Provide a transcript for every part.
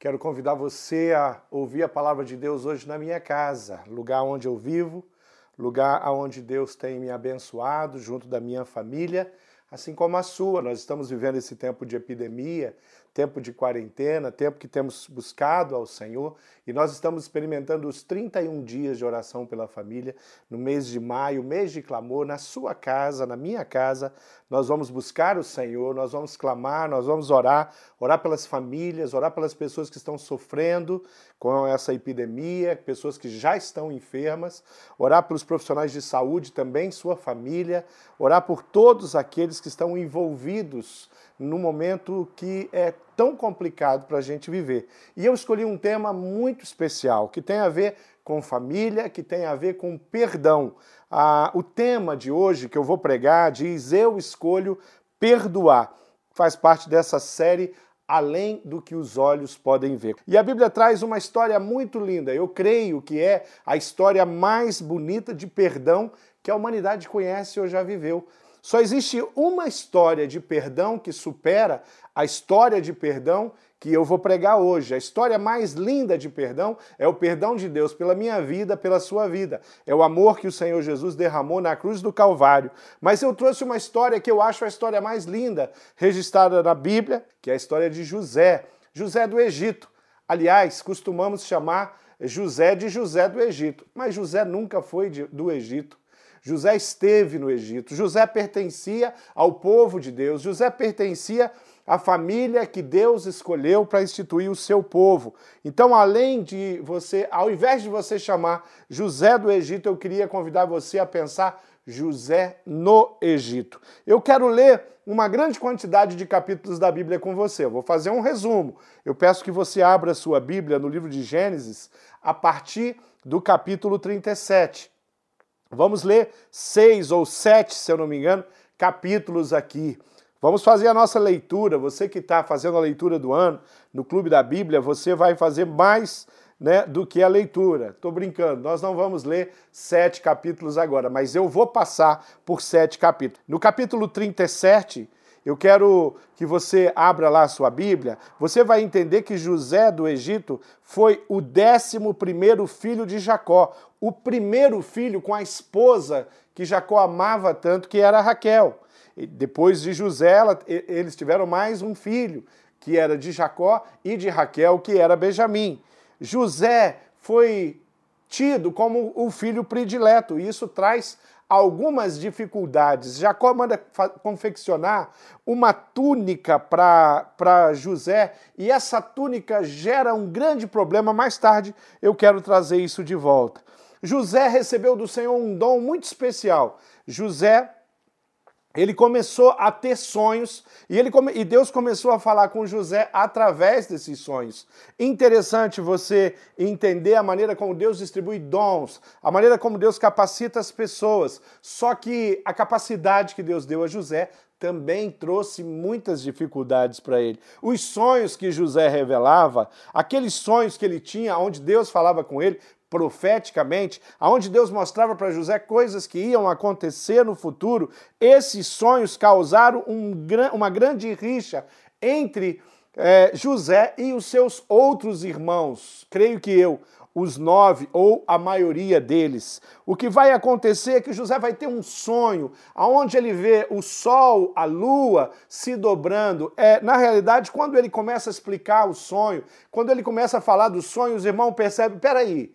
Quero convidar você a ouvir a palavra de Deus hoje na minha casa, lugar onde eu vivo, lugar onde Deus tem me abençoado, junto da minha família, assim como a sua. Nós estamos vivendo esse tempo de epidemia, tempo de quarentena, tempo que temos buscado ao Senhor e nós estamos experimentando os 31 dias de oração pela família no mês de maio, mês de clamor, na sua casa, na minha casa. Nós vamos buscar o Senhor, nós vamos clamar, nós vamos orar, orar pelas famílias, orar pelas pessoas que estão sofrendo com essa epidemia, pessoas que já estão enfermas, orar pelos profissionais de saúde também, sua família, orar por todos aqueles que estão envolvidos no momento que é tão complicado para a gente viver. E eu escolhi um tema muito especial, que tem a ver com família, que tem a ver com perdão. Ah, o tema de hoje que eu vou pregar diz: Eu escolho perdoar. Faz parte dessa série além do que os olhos podem ver. E a Bíblia traz uma história muito linda. Eu creio que é a história mais bonita de perdão que a humanidade conhece ou já viveu. Só existe uma história de perdão que supera a história de perdão que eu vou pregar hoje. A história mais linda de perdão é o perdão de Deus pela minha vida, pela sua vida. É o amor que o Senhor Jesus derramou na cruz do Calvário. Mas eu trouxe uma história que eu acho a história mais linda registrada na Bíblia, que é a história de José. José do Egito. Aliás, costumamos chamar José de José do Egito, mas José nunca foi de, do Egito. José esteve no Egito. José pertencia ao povo de Deus. José pertencia à família que Deus escolheu para instituir o seu povo. Então, além de você, ao invés de você chamar José do Egito, eu queria convidar você a pensar José no Egito. Eu quero ler uma grande quantidade de capítulos da Bíblia com você. Eu vou fazer um resumo. Eu peço que você abra sua Bíblia no livro de Gênesis a partir do capítulo 37. Vamos ler seis ou sete, se eu não me engano, capítulos aqui. Vamos fazer a nossa leitura. Você que está fazendo a leitura do ano no Clube da Bíblia, você vai fazer mais né, do que a leitura. Estou brincando, nós não vamos ler sete capítulos agora, mas eu vou passar por sete capítulos. No capítulo 37, eu quero que você abra lá a sua Bíblia. Você vai entender que José do Egito foi o décimo primeiro filho de Jacó, o primeiro filho com a esposa que Jacó amava tanto, que era Raquel. E depois de José, eles tiveram mais um filho, que era de Jacó, e de Raquel, que era Benjamim. José foi tido como o filho predileto, e isso traz algumas dificuldades. Jacó manda confeccionar uma túnica para José e essa túnica gera um grande problema. Mais tarde eu quero trazer isso de volta. José recebeu do Senhor um dom muito especial. José ele começou a ter sonhos e, ele come... e Deus começou a falar com José através desses sonhos. Interessante você entender a maneira como Deus distribui dons, a maneira como Deus capacita as pessoas. Só que a capacidade que Deus deu a José também trouxe muitas dificuldades para ele. Os sonhos que José revelava, aqueles sonhos que ele tinha, onde Deus falava com ele, profeticamente, aonde Deus mostrava para José coisas que iam acontecer no futuro, esses sonhos causaram um, uma grande rixa entre é, José e os seus outros irmãos, creio que eu, os nove ou a maioria deles. O que vai acontecer é que José vai ter um sonho, aonde ele vê o sol, a lua se dobrando. É, na realidade, quando ele começa a explicar o sonho, quando ele começa a falar do sonho, os irmãos percebem, peraí,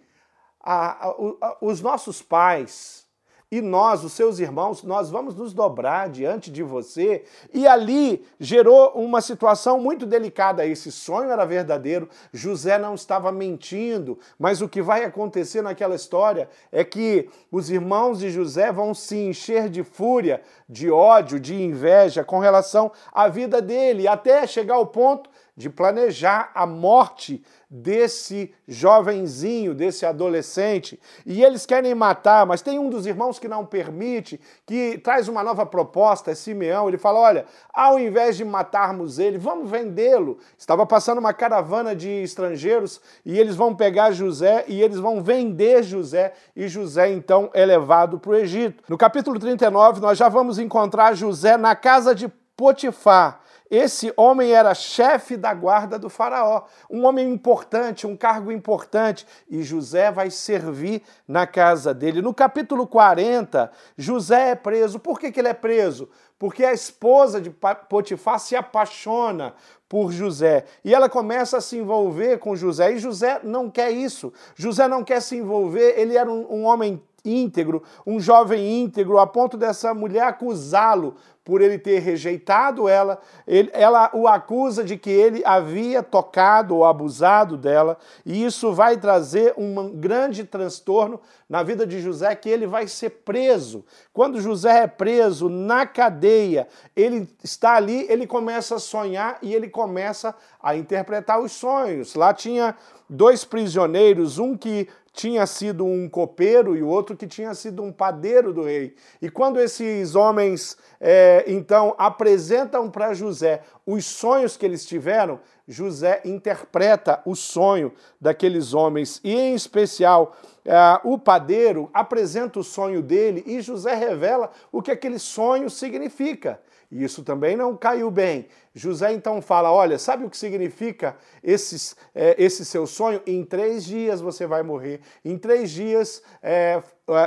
a, a, os nossos pais e nós, os seus irmãos, nós vamos nos dobrar diante de você. E ali gerou uma situação muito delicada. Esse sonho era verdadeiro, José não estava mentindo, mas o que vai acontecer naquela história é que os irmãos de José vão se encher de fúria, de ódio, de inveja com relação à vida dele, até chegar ao ponto de planejar a morte desse jovenzinho, desse adolescente, e eles querem matar, mas tem um dos irmãos que não permite, que traz uma nova proposta, é Simeão, ele fala: olha, ao invés de matarmos ele, vamos vendê-lo. Estava passando uma caravana de estrangeiros e eles vão pegar José e eles vão vender José, e José então é levado para o Egito. No capítulo 39, nós já vamos encontrar José na casa de Potifar esse homem era chefe da guarda do Faraó, um homem importante, um cargo importante, e José vai servir na casa dele. No capítulo 40, José é preso. Por que, que ele é preso? Porque a esposa de Potifar se apaixona por José. E ela começa a se envolver com José. E José não quer isso. José não quer se envolver. Ele era um, um homem íntegro, um jovem íntegro, a ponto dessa mulher acusá-lo por ele ter rejeitado ela, ele, ela o acusa de que ele havia tocado ou abusado dela, e isso vai trazer um grande transtorno na vida de José, que ele vai ser preso. Quando José é preso na cadeia, ele está ali, ele começa a sonhar e ele começa a interpretar os sonhos. Lá tinha dois prisioneiros, um que tinha sido um copeiro e o outro que tinha sido um padeiro do rei. E quando esses homens é, então apresentam para José os sonhos que eles tiveram, José interpreta o sonho daqueles homens e, em especial, é, o padeiro apresenta o sonho dele e José revela o que aquele sonho significa. E isso também não caiu bem. José então fala: Olha, sabe o que significa esses, é, esse seu sonho? Em três dias você vai morrer, em três dias é,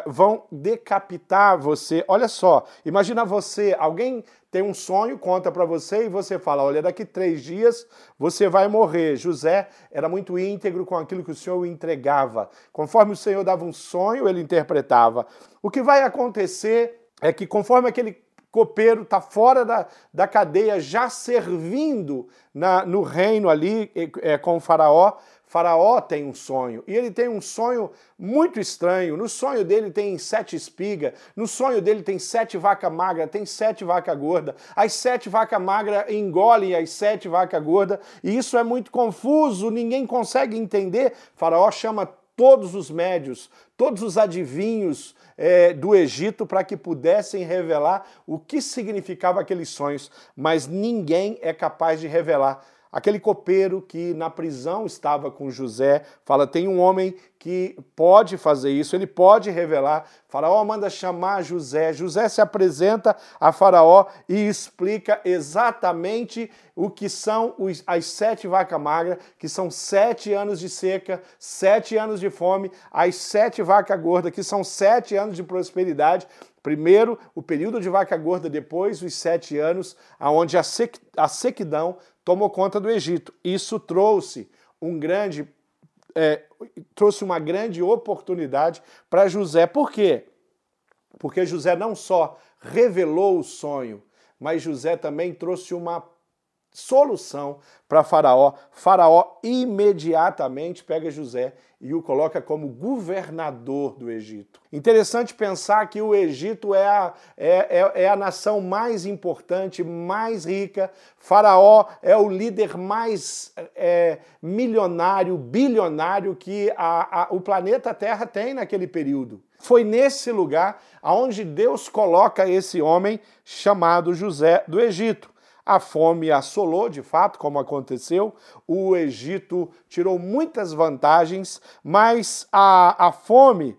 vão decapitar você. Olha só, imagina você, alguém tem um sonho, conta para você e você fala: Olha, daqui três dias você vai morrer. José era muito íntegro com aquilo que o Senhor entregava. Conforme o Senhor dava um sonho, ele interpretava. O que vai acontecer é que, conforme aquele copeiro está fora da, da cadeia, já servindo na, no reino ali é, com o faraó. Faraó tem um sonho e ele tem um sonho muito estranho. No sonho dele tem sete espigas, no sonho dele tem sete vacas magras, tem sete vacas gordas. As sete vacas magras engolem as sete vacas gordas e isso é muito confuso, ninguém consegue entender. Faraó chama todos os médios, todos os adivinhos, é, do Egito para que pudessem revelar o que significava aqueles sonhos, mas ninguém é capaz de revelar. Aquele copeiro que na prisão estava com José, fala: tem um homem que pode fazer isso, ele pode revelar. Faraó manda chamar José. José se apresenta a Faraó e explica exatamente o que são os, as sete vacas magras, que são sete anos de seca, sete anos de fome, as sete vacas gordas, que são sete anos de prosperidade. Primeiro, o período de vaca gorda, depois os sete anos, onde a, a sequidão tomou conta do Egito. Isso trouxe um grande é, trouxe uma grande oportunidade para José. Por quê? Porque José não só revelou o sonho, mas José também trouxe uma solução para Faraó. Faraó imediatamente pega José e o coloca como governador do Egito. Interessante pensar que o Egito é a, é, é, é a nação mais importante, mais rica. Faraó é o líder mais é, milionário, bilionário que a, a, o planeta Terra tem naquele período. Foi nesse lugar aonde Deus coloca esse homem chamado José do Egito. A fome assolou, de fato, como aconteceu. O Egito tirou muitas vantagens, mas a, a fome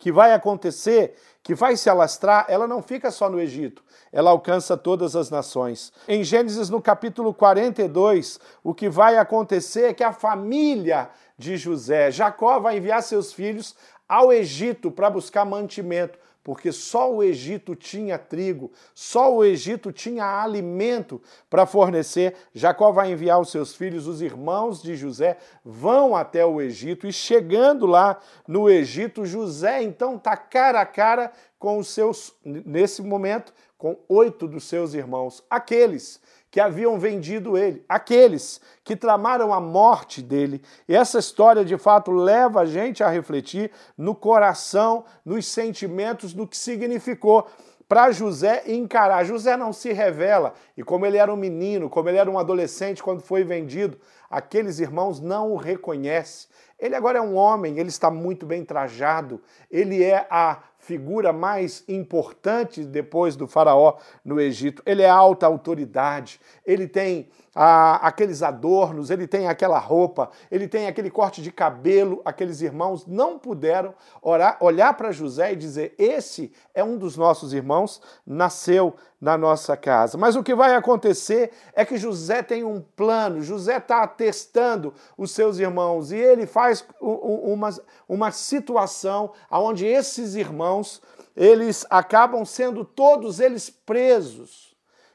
que vai acontecer, que vai se alastrar, ela não fica só no Egito, ela alcança todas as nações. Em Gênesis, no capítulo 42, o que vai acontecer é que a família de José, Jacó vai enviar seus filhos ao Egito para buscar mantimento porque só o Egito tinha trigo, só o Egito tinha alimento para fornecer. Jacó vai enviar os seus filhos, os irmãos de José, vão até o Egito e chegando lá no Egito, José então está cara a cara com os seus, nesse momento, com oito dos seus irmãos, aqueles que haviam vendido ele, aqueles que tramaram a morte dele. E essa história, de fato, leva a gente a refletir no coração, nos sentimentos, do que significou para José encarar. José não se revela, e como ele era um menino, como ele era um adolescente quando foi vendido, aqueles irmãos não o reconhecem. Ele agora é um homem, ele está muito bem trajado, ele é a figura mais importante depois do faraó no Egito. Ele é alta autoridade, ele tem ah, aqueles adornos, ele tem aquela roupa, ele tem aquele corte de cabelo. Aqueles irmãos não puderam orar, olhar para José e dizer: Esse é um dos nossos irmãos, nasceu na nossa casa. Mas o que vai acontecer é que José tem um plano, José está testando os seus irmãos e ele faz uma, uma situação onde esses irmãos eles acabam sendo todos eles presos.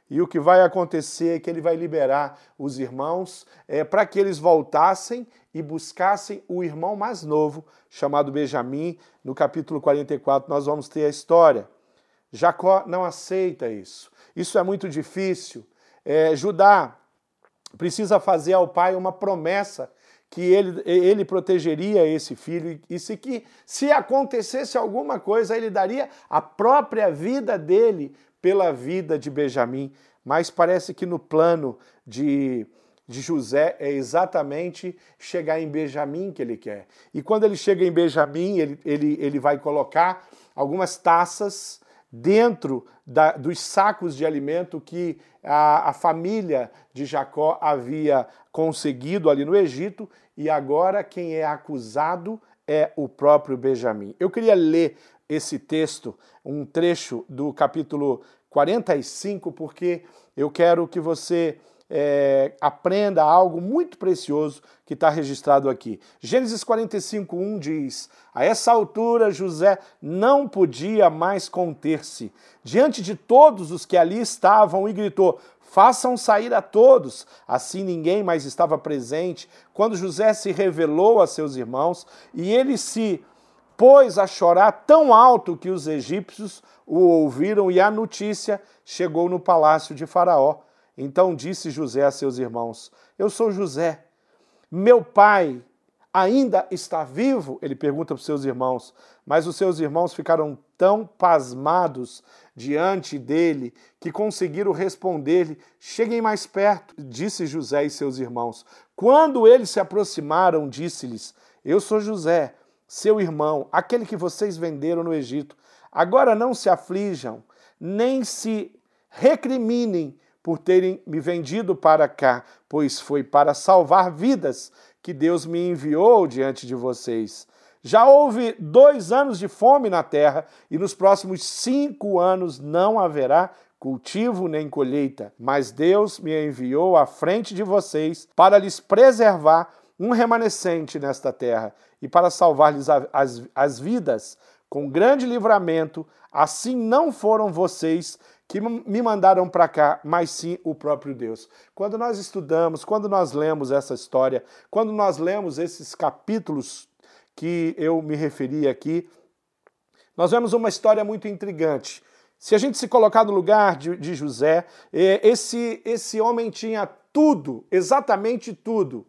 E o que vai acontecer é que ele vai liberar os irmãos é, para que eles voltassem e buscassem o irmão mais novo, chamado Benjamim. No capítulo 44, nós vamos ter a história. Jacó não aceita isso. Isso é muito difícil. É, Judá precisa fazer ao pai uma promessa que ele, ele protegeria esse filho e se, que, se acontecesse alguma coisa, ele daria a própria vida dele pela vida de Benjamim, mas parece que no plano de, de José é exatamente chegar em Benjamim que ele quer. E quando ele chega em Benjamim, ele, ele, ele vai colocar algumas taças dentro da, dos sacos de alimento que a, a família de Jacó havia conseguido ali no Egito, e agora quem é acusado é o próprio Benjamim. Eu queria ler esse texto, um trecho do capítulo 45, porque eu quero que você é, aprenda algo muito precioso que está registrado aqui. Gênesis 45, 1 diz: A essa altura José não podia mais conter-se diante de todos os que ali estavam e gritou: Façam sair a todos. Assim ninguém mais estava presente quando José se revelou a seus irmãos e ele se pôs a chorar tão alto que os egípcios o ouviram e a notícia chegou no palácio de Faraó. Então disse José a seus irmãos: Eu sou José. Meu pai ainda está vivo? Ele pergunta para os seus irmãos. Mas os seus irmãos ficaram tão pasmados diante dele que conseguiram responder-lhe: Cheguem mais perto, disse José e seus irmãos. Quando eles se aproximaram, disse-lhes: Eu sou José seu irmão, aquele que vocês venderam no Egito. Agora não se aflijam, nem se recriminem por terem me vendido para cá, pois foi para salvar vidas que Deus me enviou diante de vocês. Já houve dois anos de fome na terra, e nos próximos cinco anos não haverá cultivo nem colheita, mas Deus me enviou à frente de vocês para lhes preservar um remanescente nesta terra e para salvar-lhes as, as vidas com grande livramento. Assim não foram vocês que me mandaram para cá, mas sim o próprio Deus. Quando nós estudamos, quando nós lemos essa história, quando nós lemos esses capítulos que eu me referi aqui, nós vemos uma história muito intrigante. Se a gente se colocar no lugar de, de José, eh, esse, esse homem tinha tudo, exatamente tudo,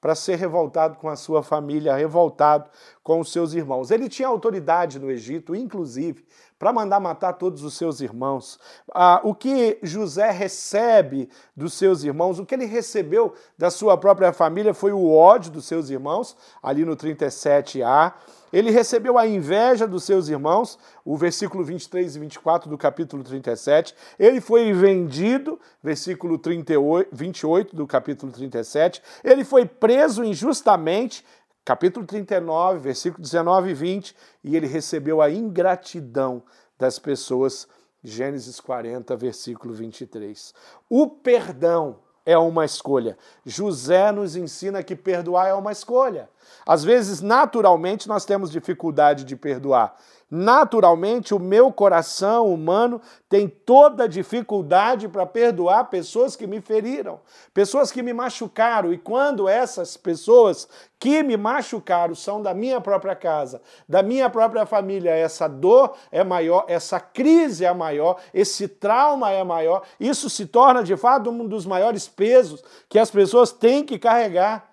para ser revoltado com a sua família, revoltado com os seus irmãos. Ele tinha autoridade no Egito, inclusive, para mandar matar todos os seus irmãos. Ah, o que José recebe dos seus irmãos, o que ele recebeu da sua própria família foi o ódio dos seus irmãos, ali no 37a. Ele recebeu a inveja dos seus irmãos, o versículo 23 e 24 do capítulo 37. Ele foi vendido, versículo 38, 28 do capítulo 37. Ele foi preso injustamente, capítulo 39, versículo 19 e 20. E ele recebeu a ingratidão das pessoas, Gênesis 40, versículo 23. O perdão é uma escolha. José nos ensina que perdoar é uma escolha. Às vezes, naturalmente, nós temos dificuldade de perdoar. Naturalmente, o meu coração humano tem toda a dificuldade para perdoar pessoas que me feriram, pessoas que me machucaram. E quando essas pessoas que me machucaram são da minha própria casa, da minha própria família, essa dor é maior, essa crise é maior, esse trauma é maior, isso se torna de fato um dos maiores pesos que as pessoas têm que carregar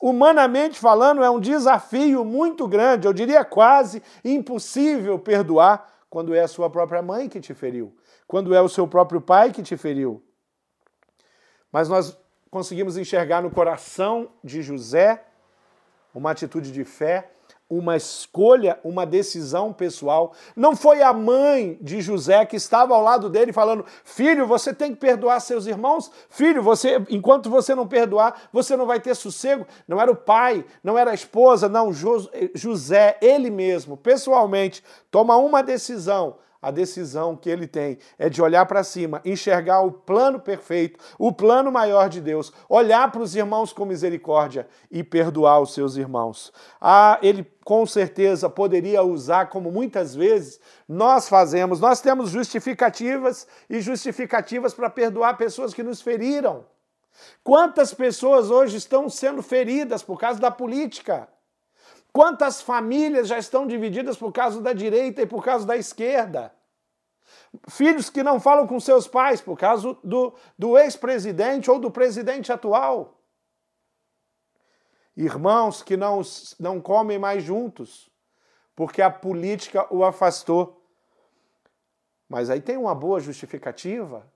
humanamente falando, é um desafio muito grande, eu diria quase impossível perdoar quando é a sua própria mãe que te feriu, quando é o seu próprio pai que te feriu. Mas nós conseguimos enxergar no coração de José uma atitude de fé, uma escolha, uma decisão pessoal. Não foi a mãe de José que estava ao lado dele falando: "Filho, você tem que perdoar seus irmãos. Filho, você, enquanto você não perdoar, você não vai ter sossego". Não era o pai, não era a esposa, não, José, ele mesmo, pessoalmente, toma uma decisão a decisão que ele tem é de olhar para cima, enxergar o plano perfeito, o plano maior de Deus, olhar para os irmãos com misericórdia e perdoar os seus irmãos. Ah, ele com certeza poderia usar, como muitas vezes nós fazemos, nós temos justificativas e justificativas para perdoar pessoas que nos feriram. Quantas pessoas hoje estão sendo feridas por causa da política? Quantas famílias já estão divididas por causa da direita e por causa da esquerda? Filhos que não falam com seus pais por causa do, do ex-presidente ou do presidente atual. Irmãos que não, não comem mais juntos porque a política o afastou. Mas aí tem uma boa justificativa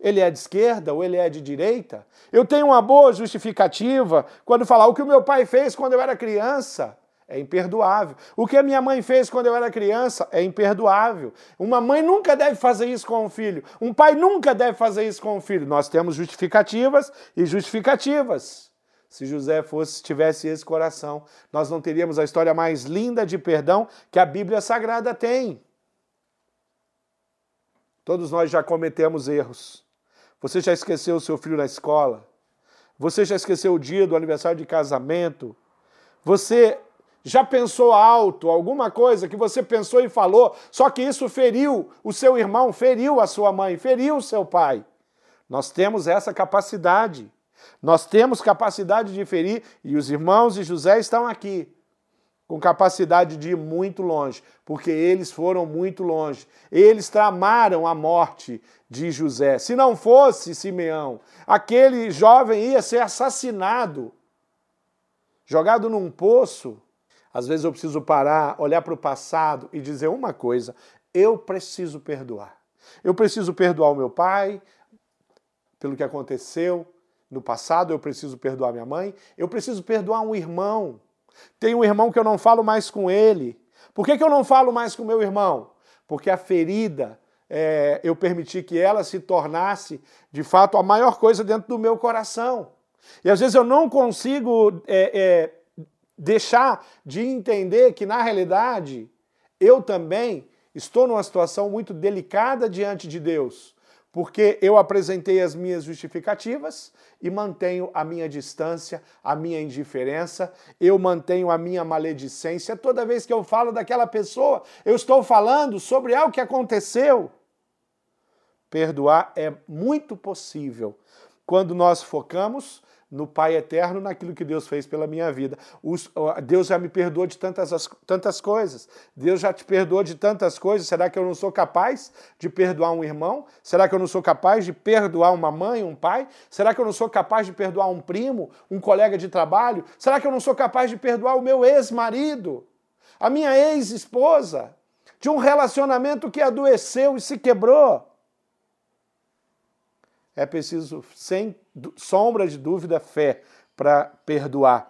ele é de esquerda ou ele é de direita. Eu tenho uma boa justificativa quando falar o que o meu pai fez quando eu era criança. É imperdoável. O que a minha mãe fez quando eu era criança é imperdoável. Uma mãe nunca deve fazer isso com o filho. Um pai nunca deve fazer isso com o filho. Nós temos justificativas e justificativas. Se José fosse tivesse esse coração, nós não teríamos a história mais linda de perdão que a Bíblia Sagrada tem. Todos nós já cometemos erros. Você já esqueceu o seu filho na escola? Você já esqueceu o dia do aniversário de casamento? Você já pensou alto alguma coisa que você pensou e falou, só que isso feriu o seu irmão, feriu a sua mãe, feriu o seu pai? Nós temos essa capacidade. Nós temos capacidade de ferir e os irmãos de José estão aqui com capacidade de ir muito longe, porque eles foram muito longe. Eles tramaram a morte de José. Se não fosse Simeão, aquele jovem ia ser assassinado, jogado num poço. Às vezes eu preciso parar, olhar para o passado e dizer uma coisa: eu preciso perdoar. Eu preciso perdoar o meu pai pelo que aconteceu no passado, eu preciso perdoar minha mãe, eu preciso perdoar um irmão tem um irmão que eu não falo mais com ele. Por que, que eu não falo mais com meu irmão? Porque a ferida, é, eu permiti que ela se tornasse, de fato, a maior coisa dentro do meu coração. E às vezes eu não consigo é, é, deixar de entender que, na realidade, eu também estou numa situação muito delicada diante de Deus porque eu apresentei as minhas justificativas e mantenho a minha distância, a minha indiferença, eu mantenho a minha maledicência. Toda vez que eu falo daquela pessoa, eu estou falando sobre algo que aconteceu. Perdoar é muito possível quando nós focamos no Pai eterno, naquilo que Deus fez pela minha vida. Os, Deus já me perdoou de tantas, tantas coisas. Deus já te perdoou de tantas coisas. Será que eu não sou capaz de perdoar um irmão? Será que eu não sou capaz de perdoar uma mãe, um pai? Será que eu não sou capaz de perdoar um primo, um colega de trabalho? Será que eu não sou capaz de perdoar o meu ex-marido? A minha ex-esposa? De um relacionamento que adoeceu e se quebrou? É preciso, sem sombra de dúvida, fé para perdoar.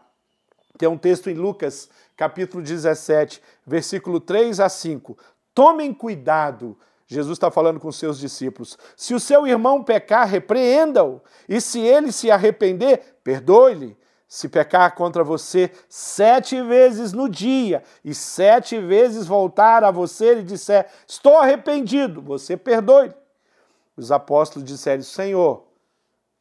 Tem um texto em Lucas, capítulo 17, versículo 3 a 5. Tomem cuidado, Jesus está falando com seus discípulos. Se o seu irmão pecar, repreenda-o. E se ele se arrepender, perdoe-lhe. Se pecar contra você sete vezes no dia e sete vezes voltar a você e disser: Estou arrependido, você perdoe-lhe. Os apóstolos disseram: Senhor,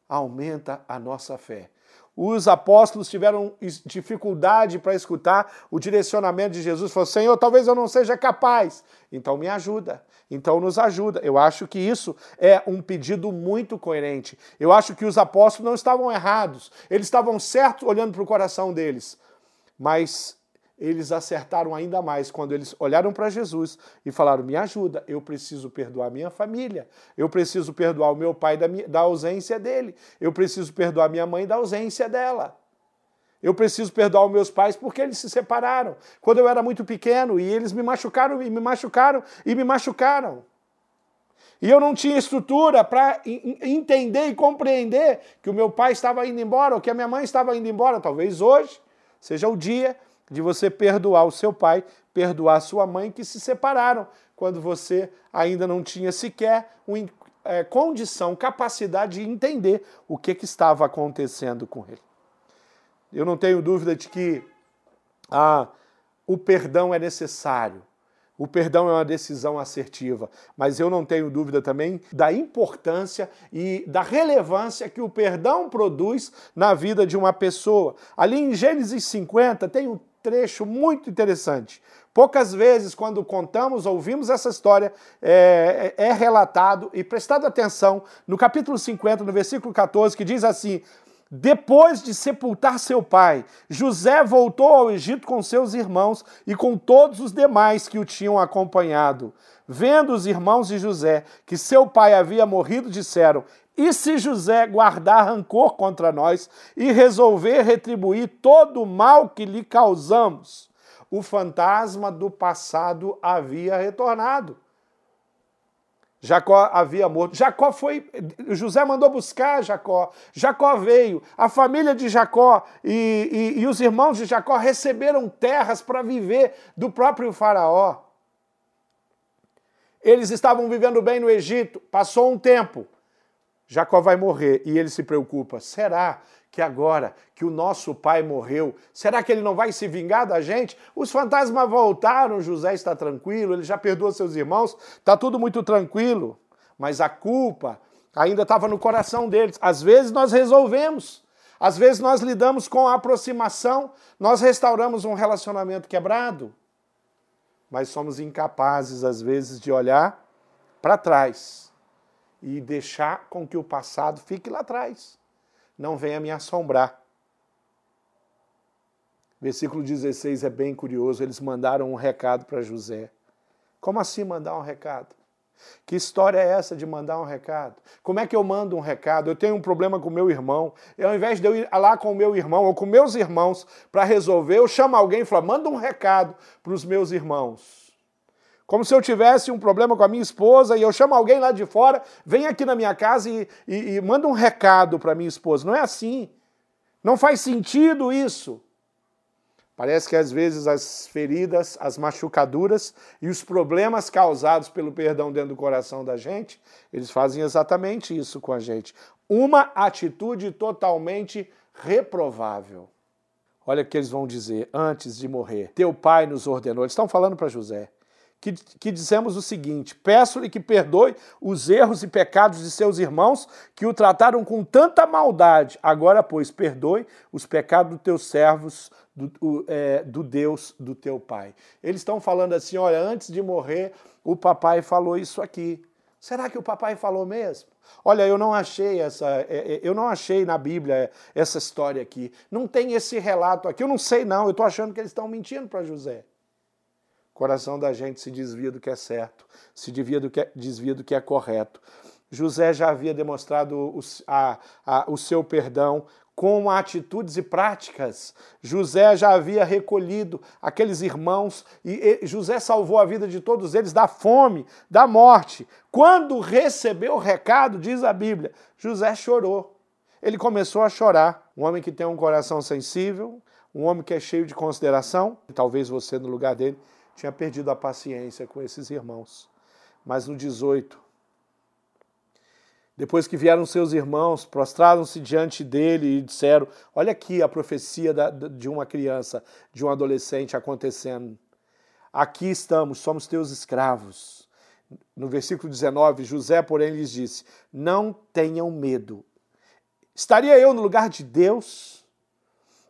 aumenta a nossa fé. Os apóstolos tiveram dificuldade para escutar o direcionamento de Jesus. Falaram: Senhor, talvez eu não seja capaz. Então me ajuda. Então nos ajuda. Eu acho que isso é um pedido muito coerente. Eu acho que os apóstolos não estavam errados. Eles estavam certos olhando para o coração deles. Mas eles acertaram ainda mais quando eles olharam para Jesus e falaram: Me ajuda, eu preciso perdoar minha família, eu preciso perdoar o meu pai da, minha, da ausência dele, eu preciso perdoar minha mãe da ausência dela. Eu preciso perdoar os meus pais porque eles se separaram quando eu era muito pequeno e eles me machucaram e me machucaram e me machucaram. E eu não tinha estrutura para entender e compreender que o meu pai estava indo embora ou que a minha mãe estava indo embora. Talvez hoje seja o dia de você perdoar o seu pai, perdoar sua mãe que se separaram quando você ainda não tinha sequer um, é, condição, capacidade de entender o que, que estava acontecendo com ele. Eu não tenho dúvida de que ah, o perdão é necessário. O perdão é uma decisão assertiva, mas eu não tenho dúvida também da importância e da relevância que o perdão produz na vida de uma pessoa. Ali em Gênesis 50 tem um trecho muito interessante. Poucas vezes, quando contamos, ouvimos essa história, é, é, é relatado, e prestado atenção, no capítulo 50, no versículo 14, que diz assim: depois de sepultar seu pai, José voltou ao Egito com seus irmãos e com todos os demais que o tinham acompanhado. Vendo os irmãos de José que seu pai havia morrido, disseram: E se José guardar rancor contra nós e resolver retribuir todo o mal que lhe causamos? O fantasma do passado havia retornado. Jacó havia morto. Jacó foi. José mandou buscar Jacó. Jacó veio. A família de Jacó e, e, e os irmãos de Jacó receberam terras para viver do próprio Faraó. Eles estavam vivendo bem no Egito. Passou um tempo. Jacó vai morrer e ele se preocupa. Será que agora que o nosso pai morreu, será que ele não vai se vingar da gente? Os fantasmas voltaram, José está tranquilo, ele já perdoou seus irmãos, está tudo muito tranquilo. Mas a culpa ainda estava no coração deles. Às vezes nós resolvemos, às vezes nós lidamos com a aproximação, nós restauramos um relacionamento quebrado, mas somos incapazes, às vezes, de olhar para trás e deixar com que o passado fique lá atrás não venha me assombrar. Versículo 16 é bem curioso. Eles mandaram um recado para José. Como assim mandar um recado? Que história é essa de mandar um recado? Como é que eu mando um recado? Eu tenho um problema com meu irmão. E ao invés de eu ir lá com o meu irmão ou com meus irmãos para resolver, eu chamo alguém e falo: manda um recado para os meus irmãos. Como se eu tivesse um problema com a minha esposa e eu chamo alguém lá de fora, vem aqui na minha casa e, e, e manda um recado para minha esposa. Não é assim. Não faz sentido isso. Parece que às vezes as feridas, as machucaduras e os problemas causados pelo perdão dentro do coração da gente, eles fazem exatamente isso com a gente. Uma atitude totalmente reprovável. Olha o que eles vão dizer antes de morrer. Teu pai nos ordenou. Eles estão falando para José que, que dizemos o seguinte: Peço-lhe que perdoe os erros e pecados de seus irmãos que o trataram com tanta maldade. Agora, pois, perdoe os pecados dos teus servos, do, o, é, do Deus do teu pai. Eles estão falando assim: olha, antes de morrer, o papai falou isso aqui. Será que o papai falou mesmo? Olha, eu não achei essa, é, é, eu não achei na Bíblia essa história aqui. Não tem esse relato aqui. Eu não sei não. Eu estou achando que eles estão mentindo para José coração da gente se desvia do que é certo, se desvia do que é, desvia do que é correto. José já havia demonstrado o, a, a, o seu perdão com atitudes e práticas. José já havia recolhido aqueles irmãos e, e José salvou a vida de todos eles da fome, da morte. Quando recebeu o recado, diz a Bíblia, José chorou. Ele começou a chorar. Um homem que tem um coração sensível, um homem que é cheio de consideração, talvez você no lugar dele tinha perdido a paciência com esses irmãos. Mas no 18, depois que vieram seus irmãos, prostraram-se diante dele e disseram: Olha aqui a profecia de uma criança, de um adolescente acontecendo. Aqui estamos, somos teus escravos. No versículo 19, José, porém, lhes disse: Não tenham medo. Estaria eu no lugar de Deus?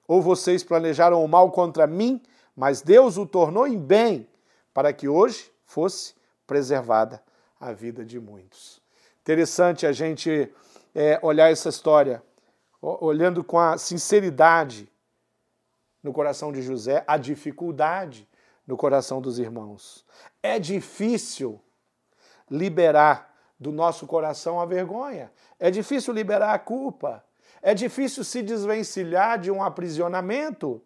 Ou vocês planejaram o mal contra mim? Mas Deus o tornou em bem para que hoje fosse preservada a vida de muitos. Interessante a gente é, olhar essa história, olhando com a sinceridade no coração de José, a dificuldade no coração dos irmãos. É difícil liberar do nosso coração a vergonha, é difícil liberar a culpa, é difícil se desvencilhar de um aprisionamento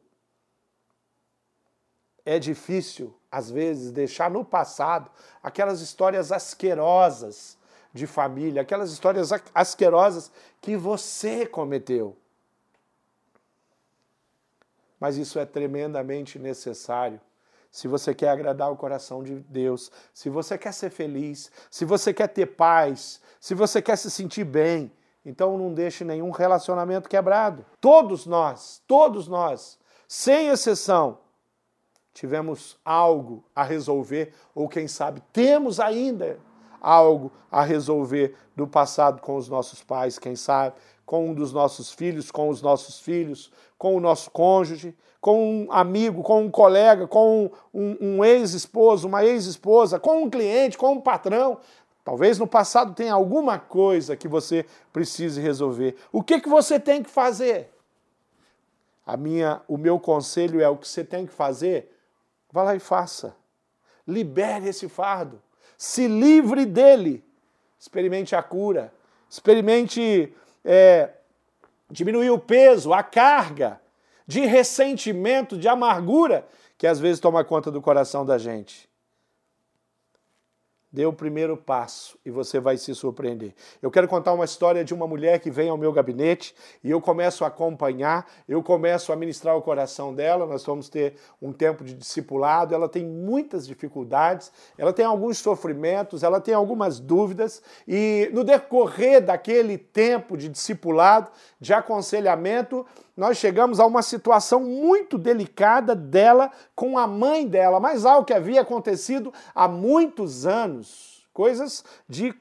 é difícil, às vezes, deixar no passado aquelas histórias asquerosas de família, aquelas histórias asquerosas que você cometeu. mas isso é tremendamente necessário. Se você quer agradar o coração de Deus, se você quer ser feliz, se você quer ter paz, se você quer se sentir bem, então não deixe nenhum relacionamento quebrado. Todos nós, todos nós, sem exceção, tivemos algo a resolver, ou quem sabe temos ainda algo a resolver do passado com os nossos pais, quem sabe, com um dos nossos filhos, com os nossos filhos, com o nosso cônjuge, com um amigo, com um colega, com um, um ex-esposo, uma ex-esposa, com um cliente, com um patrão. Talvez no passado tenha alguma coisa que você precise resolver. O que, que você tem que fazer? A minha, o meu conselho é o que você tem que fazer, vá lá e faça. Libere esse fardo. Se livre dele. Experimente a cura. Experimente é, diminuir o peso, a carga de ressentimento, de amargura que às vezes toma conta do coração da gente. Dê o primeiro passo e você vai se surpreender. Eu quero contar uma história de uma mulher que vem ao meu gabinete e eu começo a acompanhar, eu começo a ministrar o coração dela. Nós vamos ter um tempo de discipulado. Ela tem muitas dificuldades, ela tem alguns sofrimentos, ela tem algumas dúvidas e no decorrer daquele tempo de discipulado, de aconselhamento, nós chegamos a uma situação muito delicada dela com a mãe dela, mas algo que havia acontecido há muitos anos, coisas de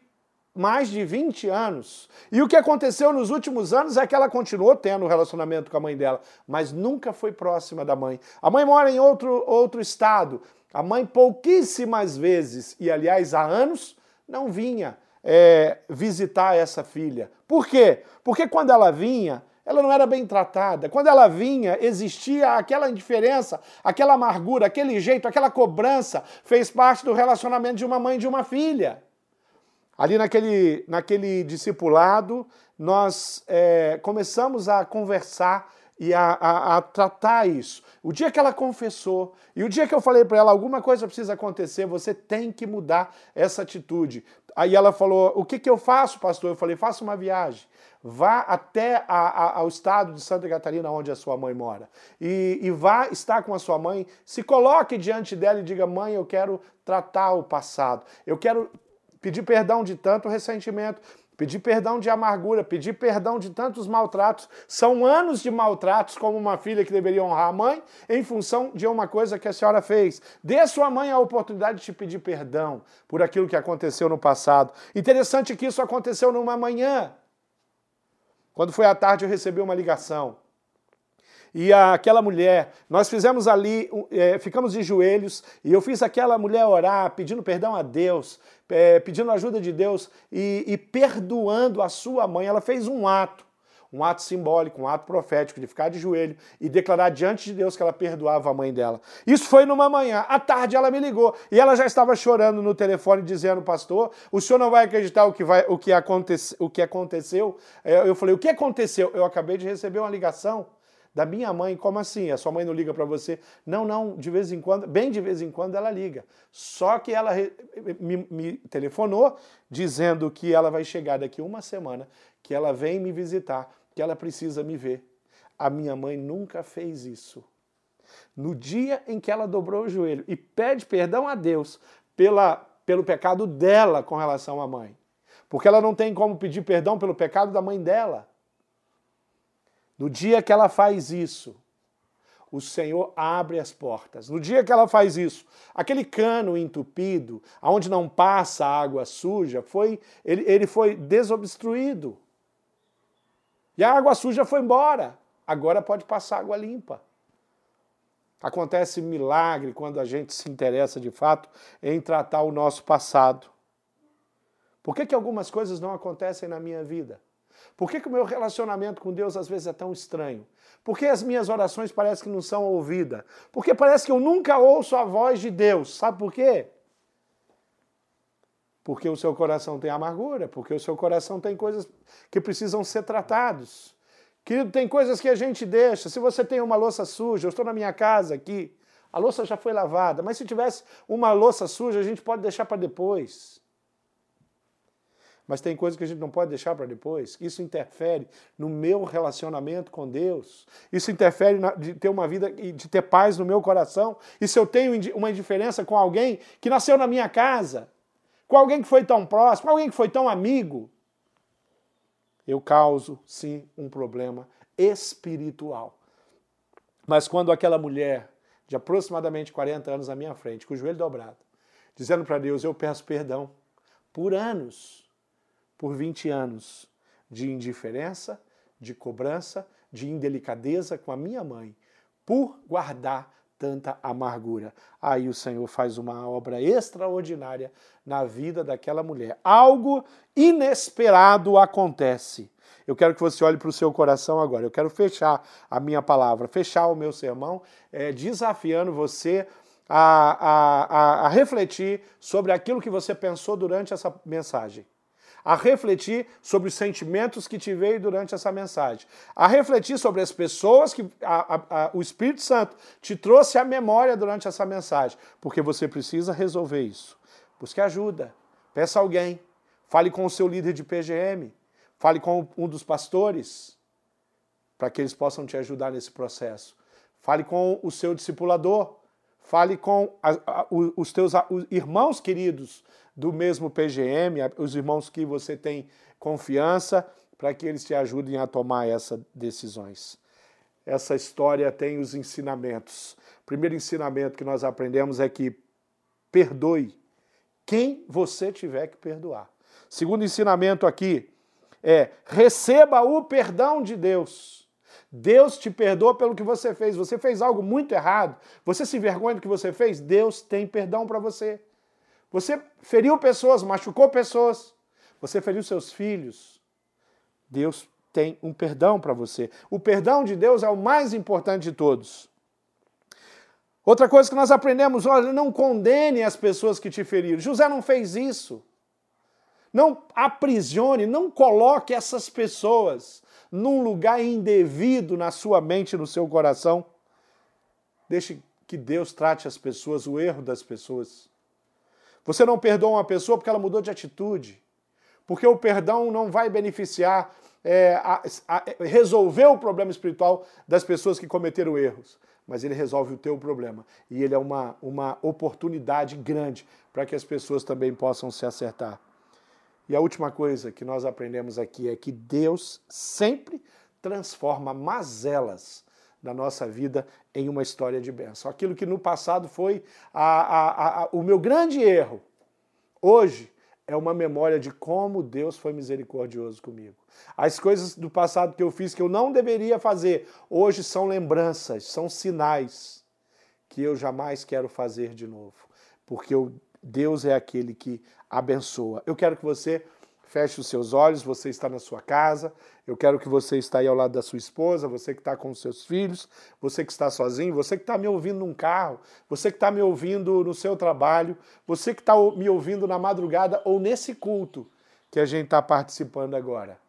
mais de 20 anos. E o que aconteceu nos últimos anos é que ela continuou tendo relacionamento com a mãe dela, mas nunca foi próxima da mãe. A mãe mora em outro, outro estado. A mãe pouquíssimas vezes, e aliás há anos, não vinha é, visitar essa filha. Por quê? Porque quando ela vinha, ela não era bem tratada. Quando ela vinha, existia aquela indiferença, aquela amargura, aquele jeito, aquela cobrança, fez parte do relacionamento de uma mãe e de uma filha. Ali naquele, naquele discipulado, nós é, começamos a conversar e a, a, a, tratar isso. O dia que ela confessou e o dia que eu falei para ela alguma coisa precisa acontecer, você tem que mudar essa atitude. Aí ela falou: O que, que eu faço, pastor? Eu falei: Faça uma viagem vá até a, a, ao estado de Santa Catarina, onde a sua mãe mora, e, e vá estar com a sua mãe, se coloque diante dela e diga: Mãe, eu quero tratar o passado, eu quero pedir perdão de tanto ressentimento, pedir perdão de amargura, pedir perdão de tantos maltratos. São anos de maltratos como uma filha que deveria honrar a mãe em função de uma coisa que a senhora fez. Dê à sua mãe a oportunidade de te pedir perdão por aquilo que aconteceu no passado. Interessante que isso aconteceu numa manhã. Quando foi à tarde, eu recebi uma ligação. E aquela mulher, nós fizemos ali, é, ficamos de joelhos, e eu fiz aquela mulher orar, pedindo perdão a Deus, é, pedindo ajuda de Deus e, e perdoando a sua mãe. Ela fez um ato um ato simbólico, um ato profético de ficar de joelho e declarar diante de Deus que ela perdoava a mãe dela. Isso foi numa manhã. À tarde ela me ligou e ela já estava chorando no telefone dizendo, pastor, o senhor não vai acreditar o que, vai, o que, acontece, o que aconteceu. É, eu falei, o que aconteceu? Eu acabei de receber uma ligação da minha mãe, como assim? A sua mãe não liga para você? Não, não, de vez em quando, bem de vez em quando ela liga. Só que ela me, me telefonou dizendo que ela vai chegar daqui uma semana, que ela vem me visitar que ela precisa me ver. A minha mãe nunca fez isso. No dia em que ela dobrou o joelho e pede perdão a Deus pela, pelo pecado dela com relação à mãe, porque ela não tem como pedir perdão pelo pecado da mãe dela. No dia que ela faz isso, o Senhor abre as portas. No dia que ela faz isso, aquele cano entupido, aonde não passa água suja, foi ele, ele foi desobstruído. E a água suja foi embora. Agora pode passar água limpa. Acontece milagre quando a gente se interessa de fato em tratar o nosso passado. Por que, que algumas coisas não acontecem na minha vida? Por que, que o meu relacionamento com Deus às vezes é tão estranho? Por que as minhas orações parecem que não são ouvidas? Porque parece que eu nunca ouço a voz de Deus. Sabe por quê? Porque o seu coração tem amargura, porque o seu coração tem coisas que precisam ser tratados. Querido, tem coisas que a gente deixa. Se você tem uma louça suja, eu estou na minha casa aqui, a louça já foi lavada, mas se tivesse uma louça suja, a gente pode deixar para depois. mas tem coisas que a gente não pode deixar para depois. Isso interfere no meu relacionamento com Deus. Isso interfere na, de ter uma vida e de ter paz no meu coração. E se eu tenho uma indiferença com alguém que nasceu na minha casa, com alguém que foi tão próximo, com alguém que foi tão amigo, eu causo, sim, um problema espiritual. Mas quando aquela mulher de aproximadamente 40 anos à minha frente, com o joelho dobrado, dizendo para Deus: Eu peço perdão por anos, por 20 anos de indiferença, de cobrança, de indelicadeza com a minha mãe, por guardar tanta amargura. Aí o Senhor faz uma obra extraordinária na vida daquela mulher. Algo inesperado acontece. Eu quero que você olhe para o seu coração agora. Eu quero fechar a minha palavra, fechar o meu sermão, é, desafiando você a, a, a, a refletir sobre aquilo que você pensou durante essa mensagem a refletir sobre os sentimentos que te veio durante essa mensagem, a refletir sobre as pessoas que a, a, a, o Espírito Santo te trouxe à memória durante essa mensagem, porque você precisa resolver isso. Busque ajuda, peça alguém, fale com o seu líder de PGM, Fale com um dos pastores para que eles possam te ajudar nesse processo. Fale com o seu discipulador. Fale com os teus os irmãos queridos do mesmo PGM, os irmãos que você tem confiança, para que eles te ajudem a tomar essas decisões. Essa história tem os ensinamentos. O primeiro ensinamento que nós aprendemos é que perdoe quem você tiver que perdoar. Segundo ensinamento aqui, é receba o perdão de Deus. Deus te perdoa pelo que você fez. Você fez algo muito errado. Você se envergonha do que você fez. Deus tem perdão para você. Você feriu pessoas, machucou pessoas. Você feriu seus filhos. Deus tem um perdão para você. O perdão de Deus é o mais importante de todos. Outra coisa que nós aprendemos, olha, não condene as pessoas que te feriram. José não fez isso. Não aprisione, não coloque essas pessoas num lugar indevido na sua mente, no seu coração. Deixe que Deus trate as pessoas, o erro das pessoas. Você não perdoa uma pessoa porque ela mudou de atitude. Porque o perdão não vai beneficiar, é, a, a, resolver o problema espiritual das pessoas que cometeram erros. Mas ele resolve o teu problema. E ele é uma, uma oportunidade grande para que as pessoas também possam se acertar. E a última coisa que nós aprendemos aqui é que Deus sempre transforma mazelas da nossa vida em uma história de bênção. Aquilo que no passado foi a, a, a, o meu grande erro, hoje é uma memória de como Deus foi misericordioso comigo. As coisas do passado que eu fiz que eu não deveria fazer, hoje são lembranças, são sinais que eu jamais quero fazer de novo, porque eu Deus é aquele que abençoa. Eu quero que você feche os seus olhos, você está na sua casa, eu quero que você está aí ao lado da sua esposa, você que está com os seus filhos, você que está sozinho, você que está me ouvindo num carro, você que está me ouvindo no seu trabalho, você que está me ouvindo na madrugada ou nesse culto que a gente está participando agora.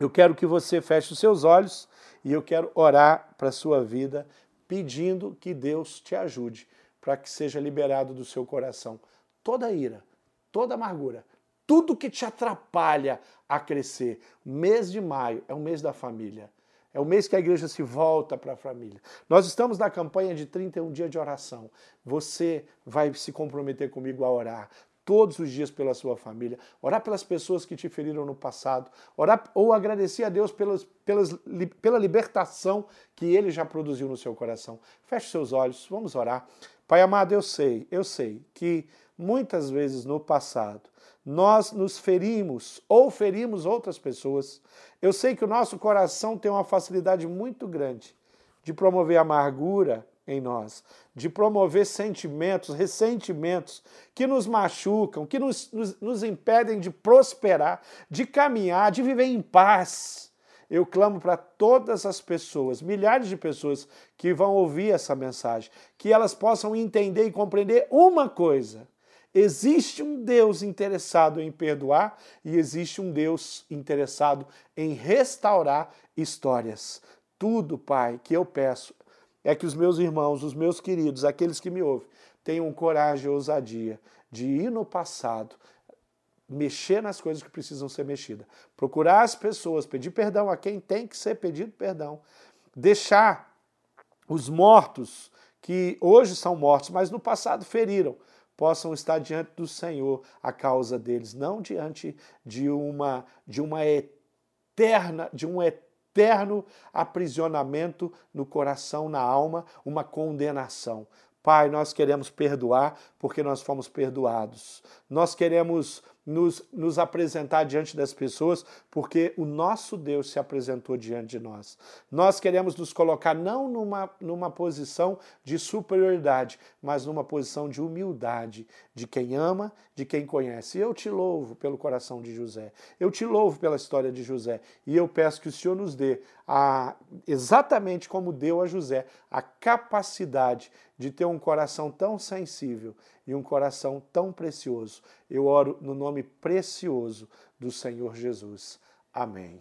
Eu quero que você feche os seus olhos e eu quero orar para a sua vida, pedindo que Deus te ajude para que seja liberado do seu coração toda ira, toda amargura, tudo que te atrapalha a crescer. Mês de maio é o mês da família. É o mês que a igreja se volta para a família. Nós estamos na campanha de 31 dias de oração. Você vai se comprometer comigo a orar todos os dias pela sua família, orar pelas pessoas que te feriram no passado, orar ou agradecer a Deus pelas, pelas, pela libertação que Ele já produziu no seu coração. Feche seus olhos, vamos orar. Pai amado, eu sei, eu sei que muitas vezes no passado nós nos ferimos ou ferimos outras pessoas. Eu sei que o nosso coração tem uma facilidade muito grande de promover amargura em nós, de promover sentimentos, ressentimentos que nos machucam, que nos, nos, nos impedem de prosperar, de caminhar, de viver em paz eu clamo para todas as pessoas, milhares de pessoas que vão ouvir essa mensagem, que elas possam entender e compreender uma coisa. Existe um Deus interessado em perdoar e existe um Deus interessado em restaurar histórias. Tudo, Pai, que eu peço é que os meus irmãos, os meus queridos, aqueles que me ouvem, tenham coragem e ousadia de ir no passado, mexer nas coisas que precisam ser mexidas, procurar as pessoas, pedir perdão a quem tem que ser pedido perdão, deixar os mortos que hoje são mortos, mas no passado feriram, possam estar diante do Senhor a causa deles, não diante de uma de uma eterna, de um eterno aprisionamento no coração, na alma, uma condenação. Pai, nós queremos perdoar porque nós fomos perdoados. Nós queremos nos, nos apresentar diante das pessoas, porque o nosso Deus se apresentou diante de nós. Nós queremos nos colocar não numa, numa posição de superioridade, mas numa posição de humildade, de quem ama, de quem conhece. Eu te louvo pelo coração de José, eu te louvo pela história de José, e eu peço que o Senhor nos dê, a, exatamente como deu a José, a capacidade de ter um coração tão sensível e um coração tão precioso. Eu oro no nome precioso do Senhor Jesus. Amém.